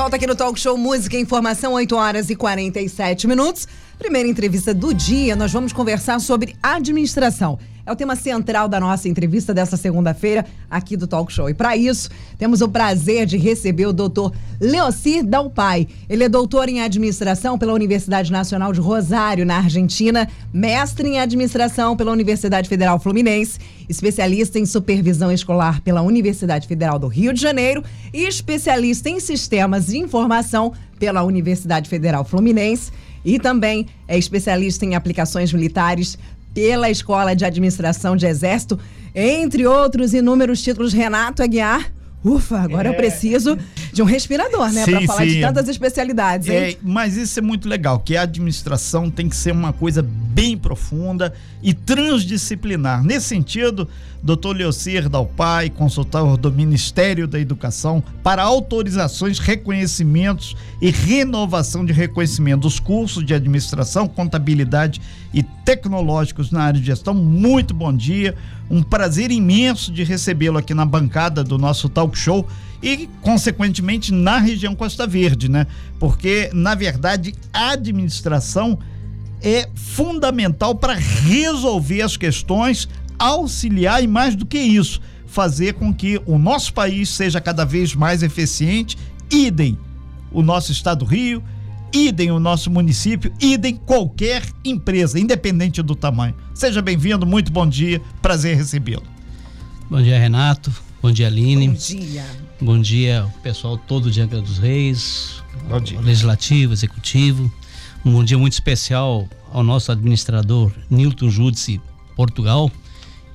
volta aqui no Talk Show Música e Informação, 8 horas e 47 minutos. Primeira entrevista do dia, nós vamos conversar sobre administração. É o tema central da nossa entrevista dessa segunda-feira aqui do Talk Show. E para isso, temos o prazer de receber o doutor Leocir Dalpai. Ele é doutor em administração pela Universidade Nacional de Rosário, na Argentina, mestre em administração pela Universidade Federal Fluminense, especialista em supervisão escolar pela Universidade Federal do Rio de Janeiro e especialista em sistemas de informação pela Universidade Federal Fluminense e também é especialista em aplicações militares pela Escola de Administração de Exército, entre outros inúmeros títulos. Renato Aguiar. Ufa, agora é. eu preciso de um respirador, né? Para falar sim. de tantas especialidades. É, mas isso é muito legal, que a administração tem que ser uma coisa bem profunda e transdisciplinar. Nesse sentido, Dr. Leocir Dalpai, consultor do Ministério da Educação, para autorizações, reconhecimentos e renovação de reconhecimento dos cursos de administração, contabilidade e tecnológicos na área de gestão. Muito bom dia. Um prazer imenso de recebê-lo aqui na bancada do nosso talk show e, consequentemente, na região Costa Verde, né? Porque, na verdade, a administração é fundamental para resolver as questões, auxiliar e, mais do que isso, fazer com que o nosso país seja cada vez mais eficiente, idem o nosso estado do Rio, idem o nosso município, idem qualquer empresa, independente do tamanho. Seja bem-vindo, muito bom dia, prazer recebê-lo. Bom dia, Renato. Bom dia, Aline. Bom dia. Bom dia, pessoal todo de Angra dos Reis. Bom dia. Legislativo, Executivo. Um dia muito especial ao nosso administrador Nilton Judici Portugal,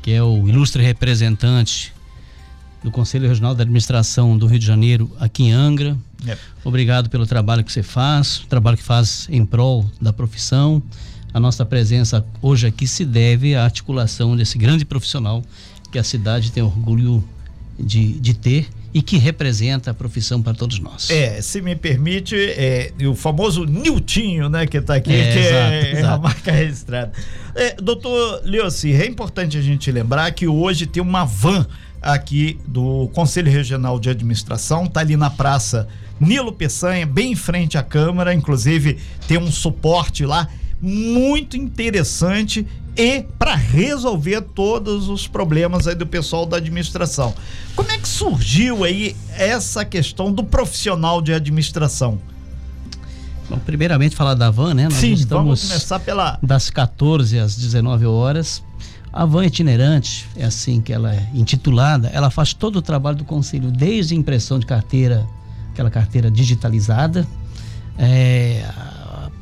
que é o ilustre representante do Conselho Regional da Administração do Rio de Janeiro aqui em Angra. Yep. Obrigado pelo trabalho que você faz, o trabalho que faz em prol da profissão. A nossa presença hoje aqui se deve à articulação desse grande profissional que a cidade tem orgulho de, de ter e que representa a profissão para todos nós. É, se me permite, é, o famoso Niltinho, né, que está aqui, é, que exato, é, exato. a marca registrada. É, doutor Leoci, é importante a gente lembrar que hoje tem uma van aqui do Conselho Regional de Administração, tá ali na praça Nilo Peçanha, bem em frente à Câmara, inclusive tem um suporte lá muito interessante e para resolver todos os problemas aí do pessoal da administração. Como é que surgiu aí essa questão do profissional de administração? Bom, primeiramente falar da van, né? Nós Sim, vamos começar pela das 14 às 19 horas a van itinerante, é assim que ela é intitulada, ela faz todo o trabalho do conselho, desde impressão de carteira, aquela carteira digitalizada, é,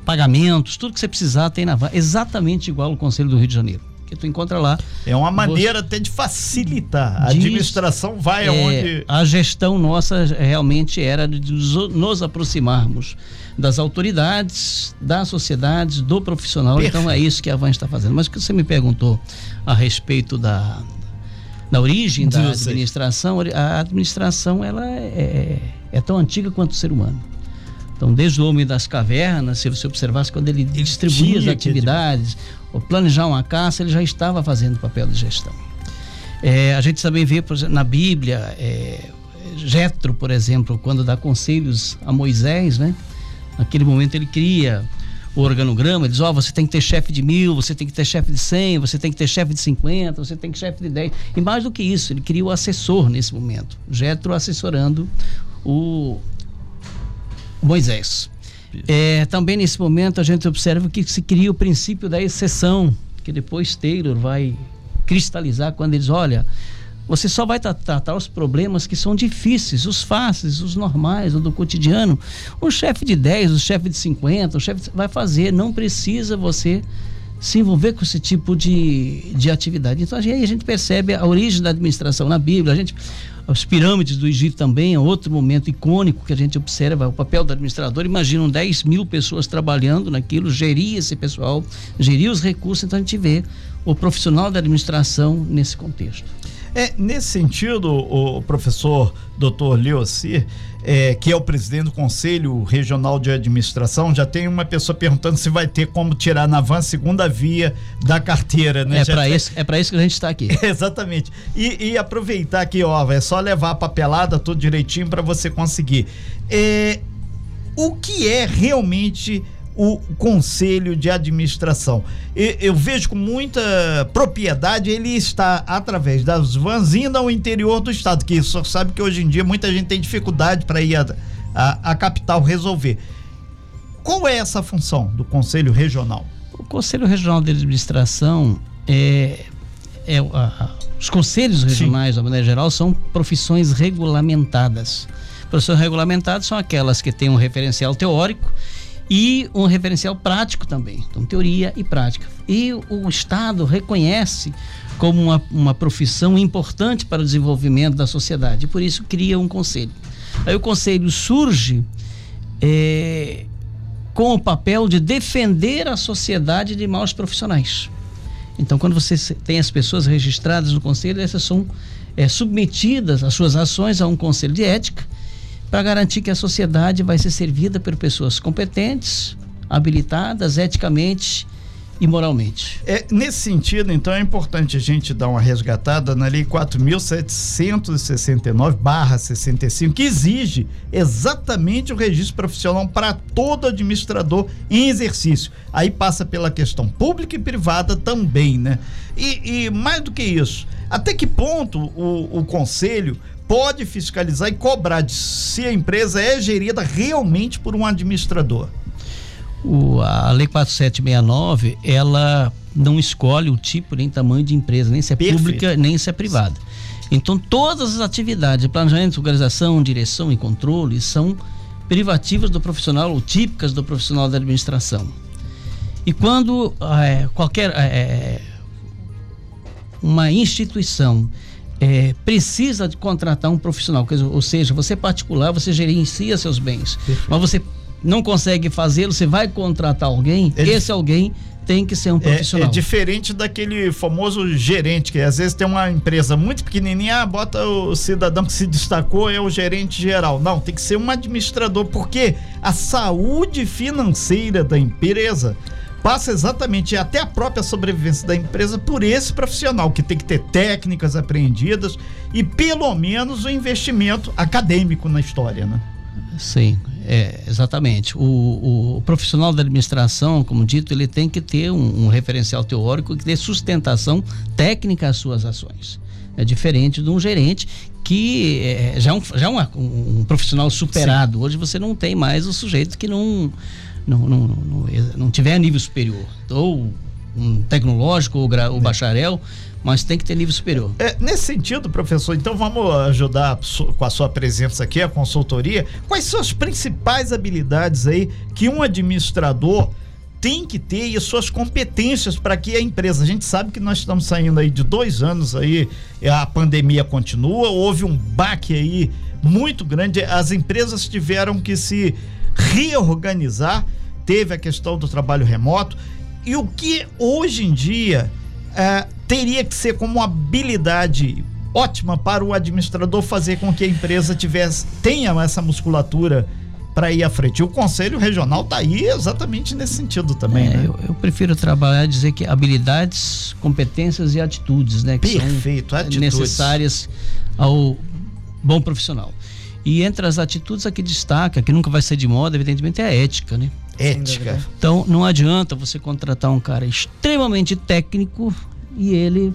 pagamentos, tudo que você precisar tem na van, exatamente igual o conselho do Rio de Janeiro. Que tu encontra lá. É uma maneira você, até de facilitar. A administração vai é, aonde. A gestão nossa realmente era de nos aproximarmos das autoridades, das sociedades, do profissional. Perfeito. Então é isso que a Van está fazendo. Mas o que você me perguntou a respeito da, da origem da administração, a administração ela é, é, é, tão antiga quanto o ser humano. Então, desde o homem das cavernas, se você observasse, quando ele, ele distribuía as atividades, ou planejar uma caça, ele já estava fazendo papel de gestão. É, a gente também vê, por exemplo, na Bíblia, é, Jetro, por exemplo, quando dá conselhos a Moisés, né? Naquele momento ele cria o organograma, ele diz, ó, oh, você tem que ter chefe de mil, você tem que ter chefe de cem, você tem que ter chefe de cinquenta, você tem que ter chefe de dez. E mais do que isso, ele cria o assessor nesse momento. Jetro assessorando o Moisés. É, também nesse momento a gente observa que se cria o princípio da exceção, que depois Taylor vai cristalizar quando ele diz, olha, você só vai tratar os problemas que são difíceis, os fáceis, os normais, o do cotidiano. O chefe de 10, o chefe de 50, o chefe vai fazer, não precisa você se envolver com esse tipo de, de atividade. Então aí a gente percebe a origem da administração na Bíblia, a gente, as pirâmides do Egito também é outro momento icônico que a gente observa o papel do administrador. Imaginam 10 mil pessoas trabalhando naquilo, gerir esse pessoal, gerir os recursos, então a gente vê o profissional da administração nesse contexto. É, nesse sentido, o professor Dr. Leocir, é, que é o presidente do Conselho Regional de Administração, já tem uma pessoa perguntando se vai ter como tirar na van segunda via da carteira, né? É para isso, é para isso que a gente está aqui. Exatamente. E, e, aproveitar aqui, ó, é só levar a papelada tudo direitinho para você conseguir. É, o que é realmente o conselho de administração. Eu, eu, vejo com muita propriedade ele está através das vans indo ao interior do estado, que só sabe que hoje em dia muita gente tem dificuldade para ir à capital resolver. Qual é essa função do conselho regional? O conselho regional de administração é, é a, os conselhos regionais, Sim. de maneira geral, são profissões regulamentadas. Profissões regulamentadas são aquelas que têm um referencial teórico e um referencial prático também. Então, teoria e prática. E o Estado reconhece como uma, uma profissão importante para o desenvolvimento da sociedade. E por isso cria um conselho. Aí o conselho surge é, com o papel de defender a sociedade de maus profissionais. Então, quando você tem as pessoas registradas no conselho, essas são é, submetidas, as suas ações, a um conselho de ética para garantir que a sociedade vai ser servida por pessoas competentes, habilitadas, eticamente e moralmente. É, nesse sentido, então, é importante a gente dar uma resgatada na Lei 4.769-65, que exige exatamente o registro profissional para todo administrador em exercício. Aí passa pela questão pública e privada também, né? E, e mais do que isso, até que ponto o, o Conselho pode fiscalizar e cobrar de se a empresa é gerida realmente por um administrador? O, a Lei 4769, ela não escolhe o tipo nem tamanho de empresa, nem se é Perfeito. pública, nem se é privada. Então, todas as atividades de planejamento, organização, direção e controle são privativas do profissional ou típicas do profissional da administração. E quando é, qualquer é, uma instituição é, precisa de contratar um profissional, ou seja, você é particular, você gerencia seus bens, Perfeito. mas você não consegue fazê-lo, você vai contratar alguém, é esse alguém tem que ser um profissional. É, é, diferente daquele famoso gerente, que às vezes tem uma empresa muito pequenininha, ah, bota o cidadão que se destacou, é o gerente geral. Não, tem que ser um administrador, porque a saúde financeira da empresa passa exatamente até a própria sobrevivência da empresa por esse profissional que tem que ter técnicas apreendidas e pelo menos o investimento acadêmico na história, né? Sim, é, exatamente. O, o, profissional da administração, como dito, ele tem que ter um, um referencial teórico que dê sustentação técnica às suas ações. É diferente de um gerente que é, já é, um, já é um, um profissional superado. Sim. Hoje você não tem mais o sujeito que não não, não, não, não tiver nível superior, ou um tecnológico ou, gra, ou bacharel, mas tem que ter nível superior. É, nesse sentido, professor, então vamos ajudar com a sua presença aqui, a consultoria. Quais são as principais habilidades aí que um administrador tem que ter e as suas competências para que a empresa. A gente sabe que nós estamos saindo aí de dois anos aí, a pandemia continua, houve um baque aí muito grande. As empresas tiveram que se reorganizar. Teve a questão do trabalho remoto. E o que hoje em dia é, teria que ser como uma habilidade ótima para o administrador fazer com que a empresa tivesse tenha essa musculatura para ir à frente. E o conselho regional está aí exatamente nesse sentido também. É, né? eu, eu, prefiro trabalhar dizer que habilidades, competências e atitudes, né, que Perfeito, são atitudes. necessárias ao bom profissional. E entre as atitudes a que destaca, que nunca vai ser de moda, evidentemente, é a ética, né? Ética. Então, não adianta você contratar um cara extremamente técnico e ele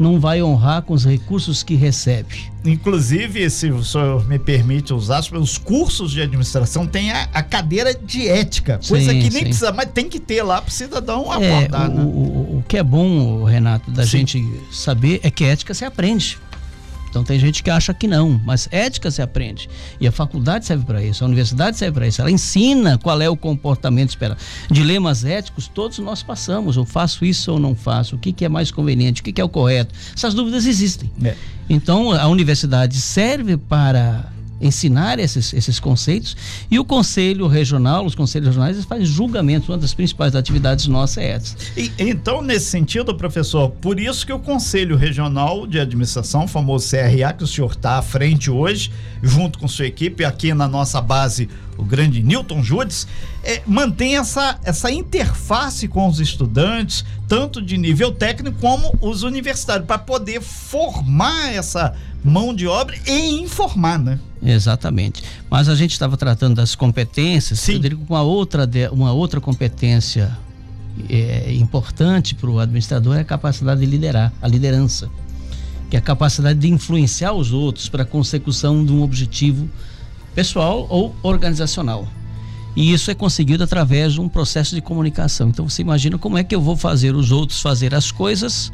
não vai honrar com os recursos que recebe. Inclusive, se o senhor me permite usar, os cursos de administração têm a, a cadeira de ética, coisa sim, que nem sim. precisa, mas tem que ter lá para o cidadão é, abordar. O, né? o, o, que é bom, Renato, da sim. gente saber é que ética se aprende. Então tem gente que acha que não, mas ética se aprende. E a faculdade serve para isso, a universidade serve para isso. Ela ensina qual é o comportamento esperado. Dilemas éticos todos nós passamos. Eu faço isso ou não faço? O que, que é mais conveniente? O que, que é o correto? Essas dúvidas existem. É. Então a universidade serve para ensinar esses, esses conceitos e o conselho regional, os conselhos regionais fazem julgamentos, uma das principais atividades nossas é essa. E, então, nesse sentido, professor, por isso que o Conselho Regional de Administração, famoso CRA, que o senhor está à frente hoje, junto com sua equipe, aqui na nossa base, o grande Newton Judes, é, mantém essa, essa interface com os estudantes, tanto de nível técnico como os universitários, para poder formar essa mão de obra e informar, né? Exatamente. Mas a gente estava tratando das competências, Sim. eu digo uma outra, uma outra competência é, importante para o administrador é a capacidade de liderar, a liderança, que é a capacidade de influenciar os outros para a consecução de um objetivo pessoal ou organizacional. E isso é conseguido através de um processo de comunicação. Então você imagina como é que eu vou fazer os outros fazer as coisas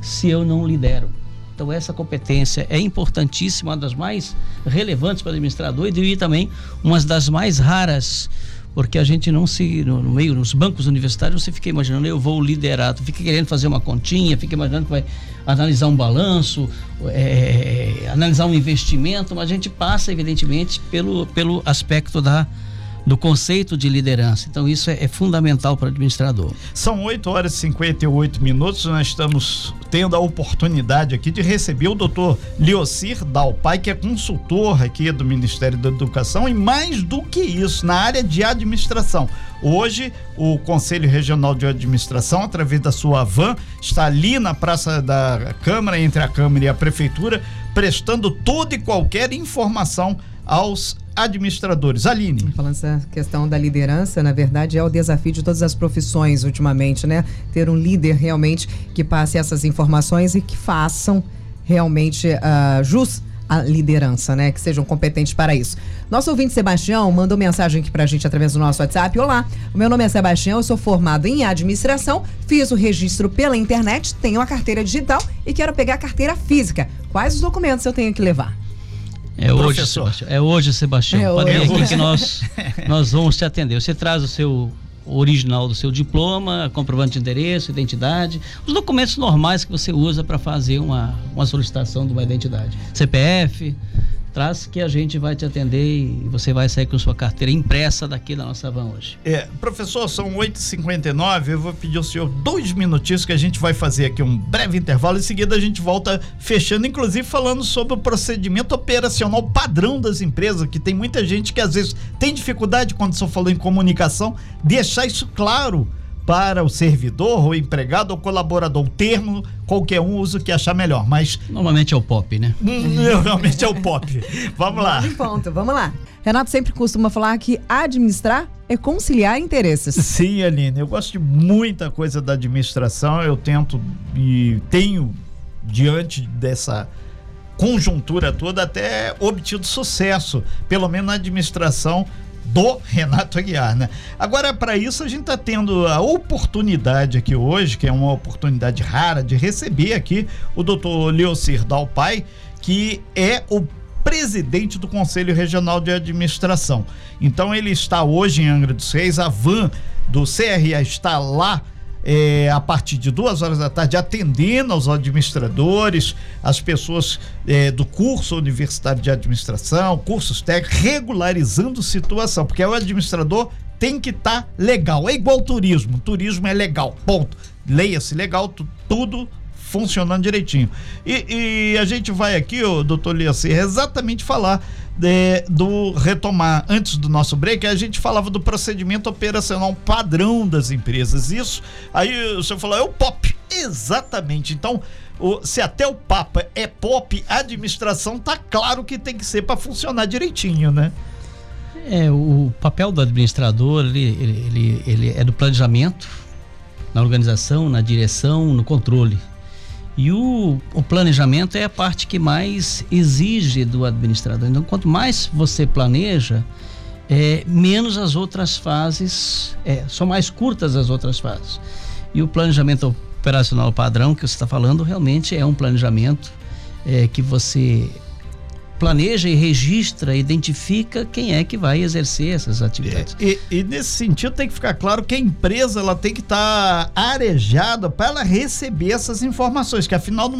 se eu não lidero. Então essa competência é importantíssima, uma das mais relevantes para o administrador e diria também uma das mais raras, porque a gente não se no, meio nos bancos universitários você fica imaginando eu vou liderar, tu fica querendo fazer uma continha, fica imaginando que vai analisar um balanço, é, analisar um investimento, mas a gente passa evidentemente pelo pelo aspecto da do conceito de liderança. Então, isso é, é fundamental para o administrador. São 8 horas e 58 minutos. Nós estamos tendo a oportunidade aqui de receber o doutor Leocir Dalpai, que é consultor aqui do Ministério da Educação, e mais do que isso, na área de administração. Hoje, o Conselho Regional de Administração, através da sua van, está ali na Praça da Câmara, entre a Câmara e a Prefeitura, prestando toda e qualquer informação aos administradores. Aline. Falando essa questão da liderança, na verdade, é o desafio de todas as profissões ultimamente, né? Ter um líder realmente que passe essas informações e que façam realmente uh, jus à liderança, né? Que sejam competentes para isso. Nosso ouvinte Sebastião mandou mensagem aqui pra gente através do nosso WhatsApp. Olá, o meu nome é Sebastião, eu sou formado em administração, fiz o registro pela internet, tenho a carteira digital e quero pegar a carteira física. Quais os documentos eu tenho que levar? É hoje, Sebastião. É hoje, Sebastião. É Pode aqui que nós, nós vamos te atender. Você traz o seu original do seu diploma, comprovante de endereço, identidade, os documentos normais que você usa para fazer uma, uma solicitação de uma identidade. CPF, traz que a gente vai te atender e você vai sair com sua carteira impressa daqui da nossa van hoje. É, professor, são 8h59, eu vou pedir ao senhor dois minutinhos que a gente vai fazer aqui um breve intervalo, em seguida a gente volta fechando, inclusive falando sobre o procedimento operacional padrão das empresas, que tem muita gente que às vezes tem dificuldade quando senhor falou em comunicação, deixar isso claro para o servidor, ou empregado ou colaborador. O termo, qualquer um usa o que achar melhor, mas. Normalmente é o pop, né? Normalmente é o pop. Vamos lá. Ponto, vamos lá. Renato sempre costuma falar que administrar é conciliar interesses. Sim, Aline, eu gosto de muita coisa da administração, eu tento e tenho diante dessa conjuntura toda até obtido sucesso, pelo menos na administração do Renato Aguiar, né? Agora, para isso, a gente está tendo a oportunidade aqui hoje, que é uma oportunidade rara, de receber aqui o doutor Leocir Dalpai, que é o presidente do Conselho Regional de Administração. Então, ele está hoje em Angra dos Reis, a van do CRA está lá é, a partir de duas horas da tarde, atendendo aos administradores, as pessoas é, do curso universitário de administração, cursos técnicos, regularizando situação, porque o administrador tem que estar tá legal. É igual turismo, turismo é legal, ponto. Leia-se legal, tudo funcionando direitinho. E, e, a gente vai aqui, o doutor Liaci, exatamente falar de, do retomar, antes do nosso break, a gente falava do procedimento operacional padrão das empresas. Isso, aí o senhor falou, é o POP. Exatamente. Então, o, se até o Papa é pop, a administração tá claro que tem que ser para funcionar direitinho, né? É, o papel do administrador, ele, ele, ele, ele é do planejamento, na organização, na direção, no controle. E o, o, planejamento é a parte que mais exige do administrador. Então, quanto mais você planeja, é, menos as outras fases, é, são mais curtas as outras fases. E o planejamento operacional padrão que você está falando realmente é um planejamento é, que você planeja e registra, identifica quem é que vai exercer essas atividades. E, e, e nesse sentido tem que ficar claro que a empresa ela tem que estar tá arejada para ela receber essas informações, que afinal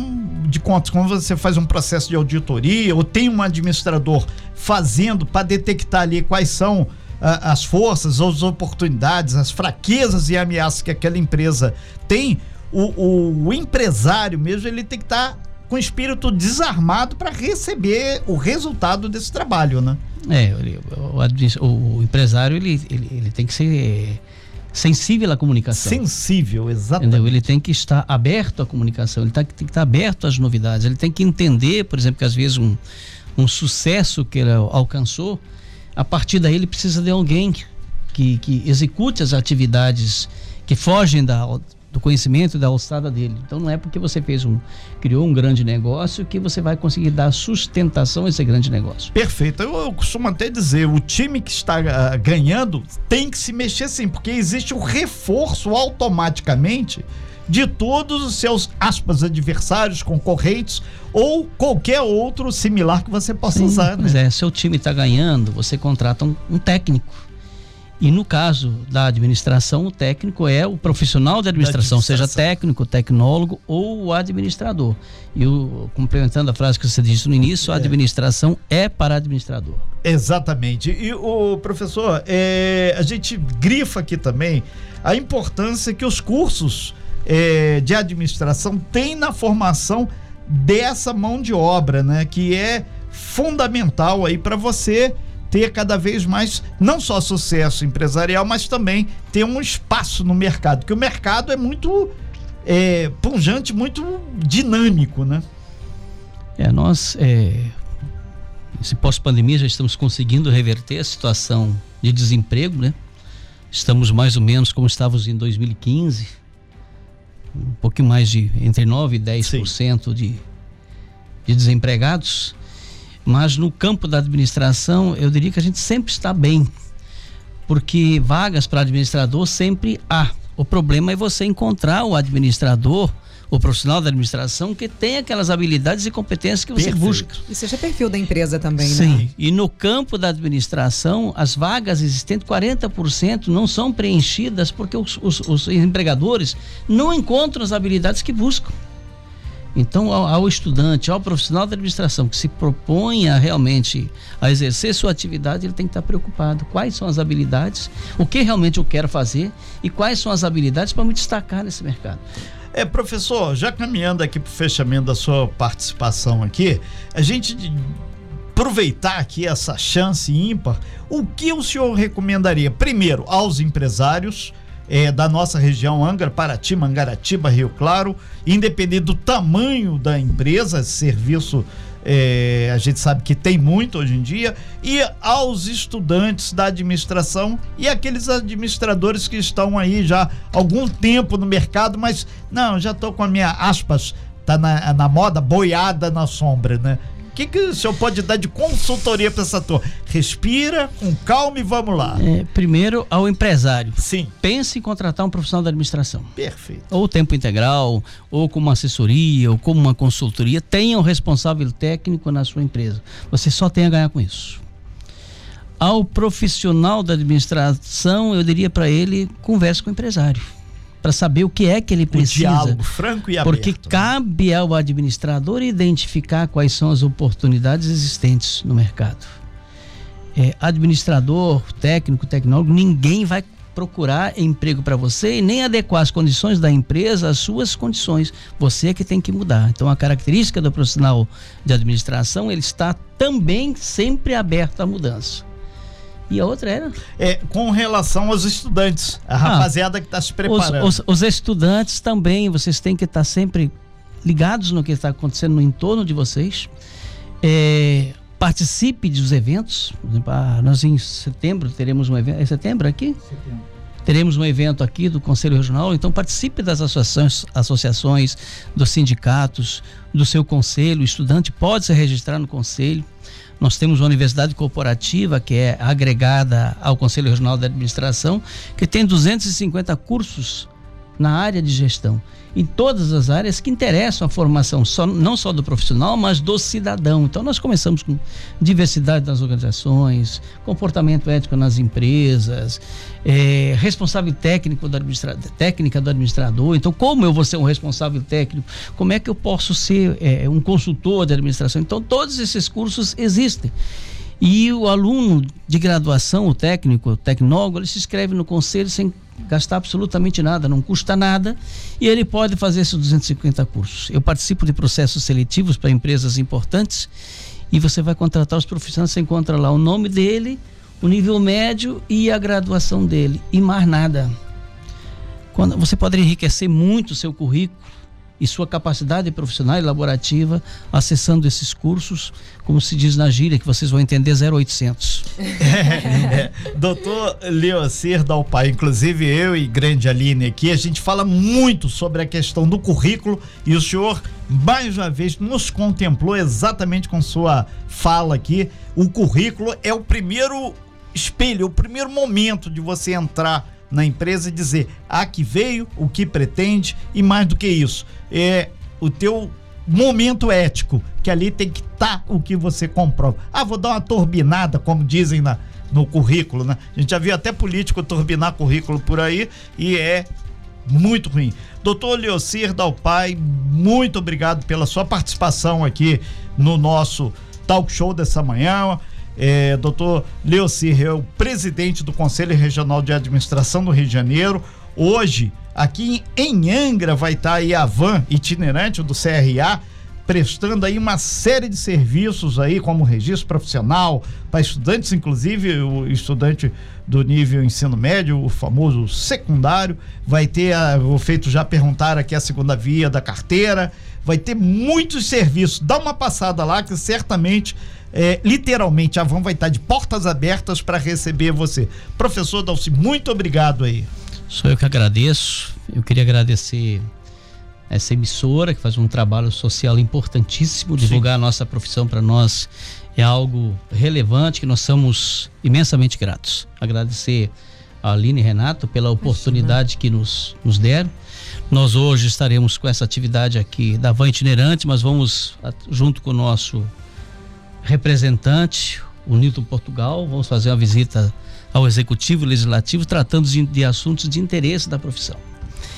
de contas, quando você faz um processo de auditoria ou tem um administrador fazendo para detectar ali quais são ah, as forças, as oportunidades, as fraquezas e ameaças que aquela empresa tem, o, o, o empresário mesmo ele tem que estar tá com espírito desarmado para receber o resultado desse trabalho, né? É, o, o, o empresário ele, ele, ele, tem que ser sensível à comunicação. Sensível, exatamente. Entendeu? Ele tem que estar aberto à comunicação, ele tá, tem que estar aberto às novidades, ele tem que entender, por exemplo, que às vezes um, um sucesso que ele alcançou, a partir daí ele precisa de alguém que, que execute as atividades que fogem da, do conhecimento da alçada dele. Então não é porque você fez um criou um grande negócio que você vai conseguir dar sustentação a esse grande negócio. Perfeito. Eu, eu costumo até dizer, o time que está uh, ganhando tem que se mexer sim, porque existe o um reforço automaticamente de todos os seus aspas adversários, concorrentes ou qualquer outro similar que você possa Sim, usar. Pois né? é, seu time está ganhando, você contrata um, um técnico e no caso da administração, o técnico é o profissional da administração, da administração. seja técnico, tecnólogo ou administrador. E o, complementando a frase que você disse no início, a é. administração é para administrador. Exatamente. E o professor, é, a gente grifa aqui também a importância que os cursos é, de administração têm na formação dessa mão de obra, né? Que é fundamental aí para você ter cada vez mais, não só sucesso empresarial, mas também ter um espaço no mercado, porque o mercado é muito é, pungente, muito dinâmico, né? É, nós, é, esse pós-pandemia, já estamos conseguindo reverter a situação de desemprego, né? Estamos mais ou menos como estávamos em 2015, um pouquinho mais de entre 9 e 10% de, de desempregados. Mas no campo da administração, eu diria que a gente sempre está bem, porque vagas para administrador sempre há. O problema é você encontrar o administrador, o profissional da administração que tem aquelas habilidades e competências que você Perfeito. busca. E seja perfil da empresa também, Sim. né? Sim. E no campo da administração, as vagas existentes, 40% não são preenchidas porque os, os, os empregadores não encontram as habilidades que buscam. Então, ao, ao, estudante, ao profissional da administração que se propõe a realmente a exercer sua atividade, ele tem que estar preocupado. Quais são as habilidades, o que realmente eu quero fazer e quais são as habilidades para me destacar nesse mercado. É, professor, já caminhando aqui para o fechamento da sua participação aqui, a gente aproveitar aqui essa chance ímpar, o que o senhor recomendaria? Primeiro, aos empresários é, da nossa região, Angra, Paraty, Mangaratiba, Rio Claro, independente do tamanho da empresa, serviço é, a gente sabe que tem muito hoje em dia, e aos estudantes da administração e aqueles administradores que estão aí já há algum tempo no mercado, mas não, já estou com a minha aspas, tá na, na moda, boiada na sombra, né? Que, que o senhor pode dar de consultoria para essa turma? Respira, com calma e vamos lá. É, primeiro, ao empresário. Sim. Pense em contratar um profissional da administração. Perfeito. Ou tempo integral, ou como assessoria, ou como uma consultoria. Tenha um responsável técnico na sua empresa. Você só tem a ganhar com isso. Ao profissional da administração, eu diria para ele, converse com o empresário para saber o que é que ele precisa. O diálogo franco e aberto. Porque né? cabe ao administrador identificar quais são as oportunidades existentes no mercado. É, administrador, técnico, tecnólogo, ninguém vai procurar emprego para você e nem adequar as condições da empresa às suas condições. Você é que tem que mudar. Então a característica do profissional de administração, ele está também sempre aberto à mudança. E a outra era? É, com relação aos estudantes, a ah, rapaziada que está se preparando. Os, os, os, estudantes também, vocês têm que estar tá sempre ligados no que está acontecendo no entorno de vocês. É, participe dos eventos. Ah, nós em setembro teremos um evento. É setembro aqui? Setembro. Teremos um evento aqui do Conselho Regional, então participe das associações, associações, dos sindicatos, do seu conselho. O estudante pode se registrar no conselho nós temos uma universidade corporativa que é agregada ao Conselho Regional de Administração, que tem 250 cursos na área de gestão em todas as áreas que interessam a formação só, não só do profissional, mas do cidadão. Então nós começamos com diversidade das organizações, comportamento ético nas empresas, é, responsável técnico do técnica do administrador. Então como eu vou ser um responsável técnico? Como é que eu posso ser é, um consultor de administração? Então todos esses cursos existem. E o aluno de graduação, o técnico, o tecnólogo, ele se inscreve no conselho sem gastar absolutamente nada, não custa nada, e ele pode fazer esses 250 cursos. Eu participo de processos seletivos para empresas importantes e você vai contratar os profissionais, você encontra lá o nome dele, o nível médio e a graduação dele, e mais nada. Quando, você pode enriquecer muito o seu currículo e sua capacidade profissional e laborativa acessando esses cursos, como se diz na gíria, que vocês vão entender 0800. É, é. Doutor Leocir Dalpai, inclusive eu e grande Aline aqui, a gente fala muito sobre a questão do currículo e o senhor mais uma vez nos contemplou exatamente com sua fala aqui. O currículo é o primeiro espelho, o primeiro momento de você entrar na empresa e dizer a que veio, o que pretende e mais do que isso, é o teu momento ético, que ali tem que estar tá o que você comprova. Ah, vou dar uma turbinada, como dizem na, no currículo, né? A gente já viu até político turbinar currículo por aí e é muito ruim. Doutor Leocir Dalpai, muito obrigado pela sua participação aqui no nosso talk show dessa manhã. É, doutor Leocir é o presidente do Conselho Regional de Administração do Rio de Janeiro. Hoje, aqui em Angra, vai estar aí a van itinerante do CRA, prestando aí uma série de serviços aí, como registro profissional, para estudantes, inclusive o estudante do nível ensino médio, o famoso secundário. Vai ter, a, o feito já perguntar aqui a segunda via da carteira. Vai ter muitos serviços. Dá uma passada lá que certamente é, literalmente, a van vai estar de portas abertas para receber você. Professor Dalci, muito obrigado aí. Sou eu que agradeço. Eu queria agradecer essa emissora que faz um trabalho social importantíssimo, divulgar Sim. a nossa profissão para nós é algo relevante que nós somos imensamente gratos. Agradecer a Aline e Renato pela oportunidade que nos, nos deram. Nós hoje estaremos com essa atividade aqui da Van Itinerante, mas vamos, junto com o nosso representante, o Nilton Portugal, vamos fazer uma visita ao Executivo e Legislativo tratando de, de assuntos de interesse da profissão.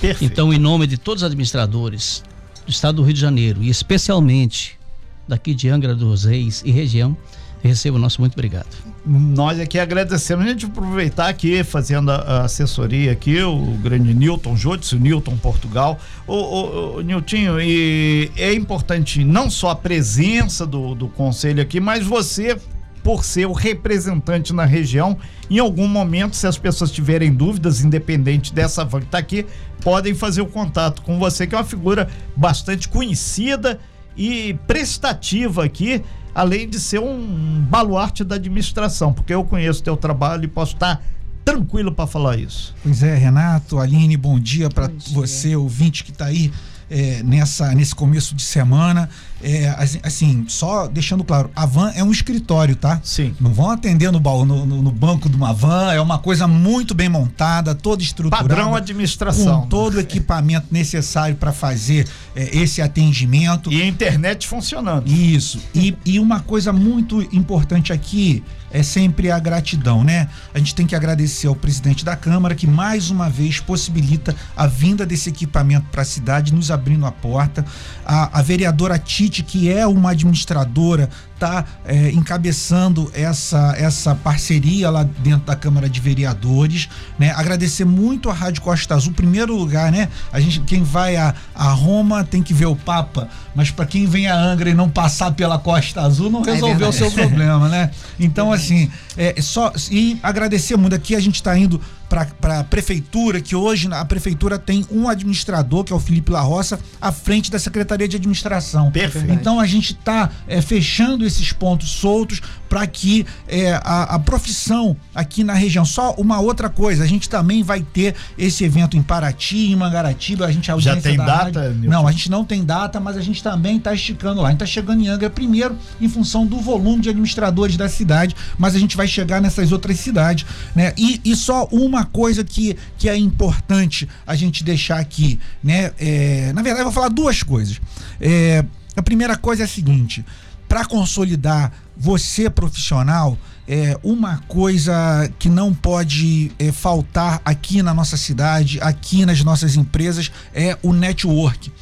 Perfeito. Então, em nome de todos os administradores do Estado do Rio de Janeiro e especialmente daqui de Angra dos Reis e região, recebo o nosso muito obrigado. Nós aqui agradecemos. A gente aproveitar aqui, fazendo a assessoria aqui, o grande Newton Jodes, o Newton Portugal. O, o, o Niltinho, e é importante não só a presença do, do conselho aqui, mas você por ser o representante na região. Em algum momento, se as pessoas tiverem dúvidas, independente dessa van que está aqui, podem fazer o contato com você, que é uma figura bastante conhecida e prestativa aqui além de ser um baluarte da administração, porque eu conheço teu trabalho e posso estar tranquilo para falar isso. Pois é, Renato, Aline, bom dia para você, ouvinte que está aí é, nessa, nesse começo de semana. É, assim, só deixando claro, a van é um escritório, tá? Sim. Não vão atender no, no, no banco de uma van, é uma coisa muito bem montada, toda estruturada. Padrão administração. Com todo o equipamento necessário para fazer é, esse atendimento. E a internet funcionando. Isso. E, e uma coisa muito importante aqui é sempre a gratidão, né? A gente tem que agradecer ao presidente da Câmara que mais uma vez possibilita a vinda desse equipamento para a cidade, nos abrindo a porta. A, a vereadora Tite, que é uma administradora está é, encabeçando essa, essa parceria lá dentro da Câmara de Vereadores, né? Agradecer muito a Rádio Costa Azul, primeiro lugar, né? A gente, quem vai a, a Roma tem que ver o Papa, mas para quem vem a Angra e não passar pela Costa Azul, não é resolveu é o seu problema, né? Então, é assim, é, só, e agradecer muito. Aqui a gente está indo para a prefeitura, que hoje a prefeitura tem um administrador, que é o Felipe La Roça, à frente da Secretaria de Administração. Perfeito. Então a gente está é, fechando esses pontos soltos para que é, a, a, profissão aqui na região. Só uma outra coisa, a gente também vai ter esse evento em Paraty, em Mangaratiba, a gente a Já tem data? Rádio, não, a gente não tem data, mas a gente também está esticando lá. A gente está chegando em Angra primeiro em função do volume de administradores da cidade, mas a gente vai chegar nessas outras cidades, né? E, e só uma coisa que, que é importante a gente deixar aqui, né? É, na verdade, eu vou falar duas coisas. É, a primeira coisa é a seguinte: para consolidar você profissional, é uma coisa que não pode é, faltar aqui na nossa cidade, aqui nas nossas empresas, é o network.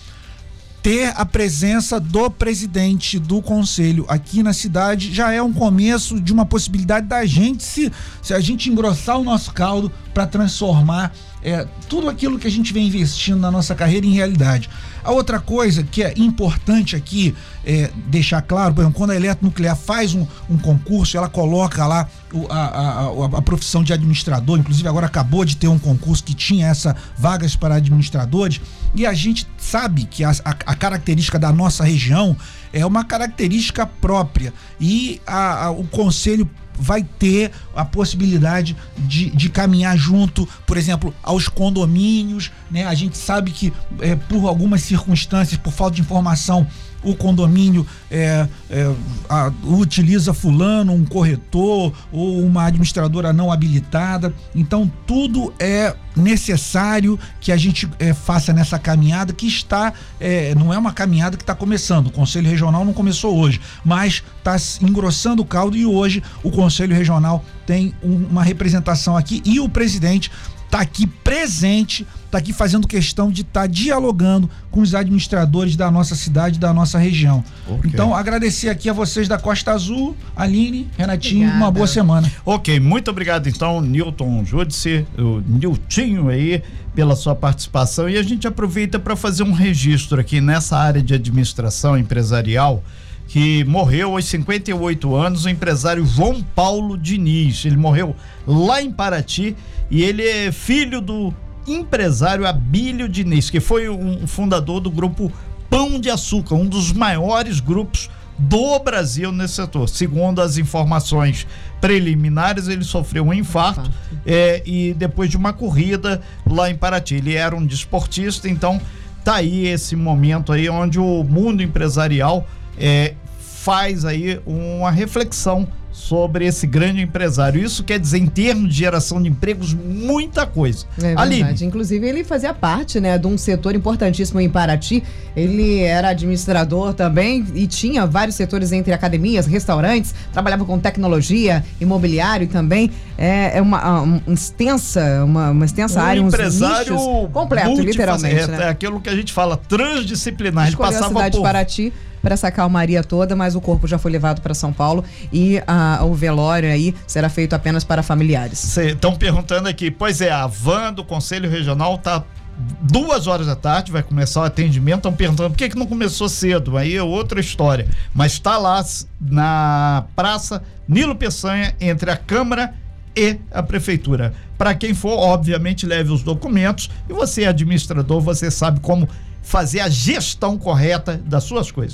Ter a presença do presidente do conselho aqui na cidade já é um começo de uma possibilidade da gente se, se a gente engrossar o nosso caldo para transformar é, tudo aquilo que a gente vem investindo na nossa carreira em realidade. A outra coisa que é importante aqui é, deixar claro, por exemplo, quando a Eletronuclear faz um, um concurso, ela coloca lá o, a, a, a, profissão de administrador, inclusive agora acabou de ter um concurso que tinha essa vagas para administradores, e a gente sabe que a, a característica da nossa região é uma característica própria e o conselho vai ter a possibilidade de, de caminhar junto, por exemplo, aos condomínios, né? A gente sabe que é, por algumas circunstâncias, por falta de informação, o condomínio é, é, a, utiliza fulano, um corretor ou uma administradora não habilitada. Então, tudo é necessário que a gente é, faça nessa caminhada que está, é, não é uma caminhada que está começando. O Conselho Regional não começou hoje, mas está engrossando o caldo e hoje o Conselho Regional tem um, uma representação aqui e o presidente está aqui presente, está aqui fazendo questão de estar tá dialogando com os administradores da nossa cidade, da nossa região. Okay. Então, agradecer aqui a vocês da Costa Azul, Aline, Renatinho, Obrigada. uma boa semana. Ok, muito obrigado então, Newton Júdice, o Niltinho aí, pela sua participação. E a gente aproveita para fazer um registro aqui nessa área de administração empresarial que morreu aos 58 anos, o empresário João Paulo Diniz. Ele morreu lá em Paraty e ele é filho do empresário Abílio Diniz, que foi um fundador do grupo Pão de Açúcar, um dos maiores grupos do Brasil nesse setor. Segundo as informações preliminares, ele sofreu um infarto é, e depois de uma corrida lá em Paraty. Ele era um desportista, então tá aí esse momento aí onde o mundo empresarial é, faz aí uma reflexão sobre esse grande empresário. Isso quer dizer, em termos de geração de empregos, muita coisa. É verdade. Inclusive, ele fazia parte né, de um setor importantíssimo em Paraty. Ele era administrador também e tinha vários setores entre academias, restaurantes, trabalhava com tecnologia, imobiliário também. É, é uma, uma extensa, uma, uma extensa um área, um empresário completo, literalmente. É, né? é aquilo que a gente fala, transdisciplinar. Ele passava a cidade por... de Paraty para essa calmaria toda, mas o corpo já foi levado para São Paulo e o velório aí será feito apenas para familiares. Estão perguntando aqui, pois é, a van do Conselho Regional tá duas horas da tarde vai começar o atendimento. Estão perguntando por que, que não começou cedo. Aí é outra história. Mas está lá na Praça Nilo Peçanha, entre a Câmara e a Prefeitura. Para quem for, obviamente, leve os documentos. E você, administrador, você sabe como fazer a gestão correta das suas coisas.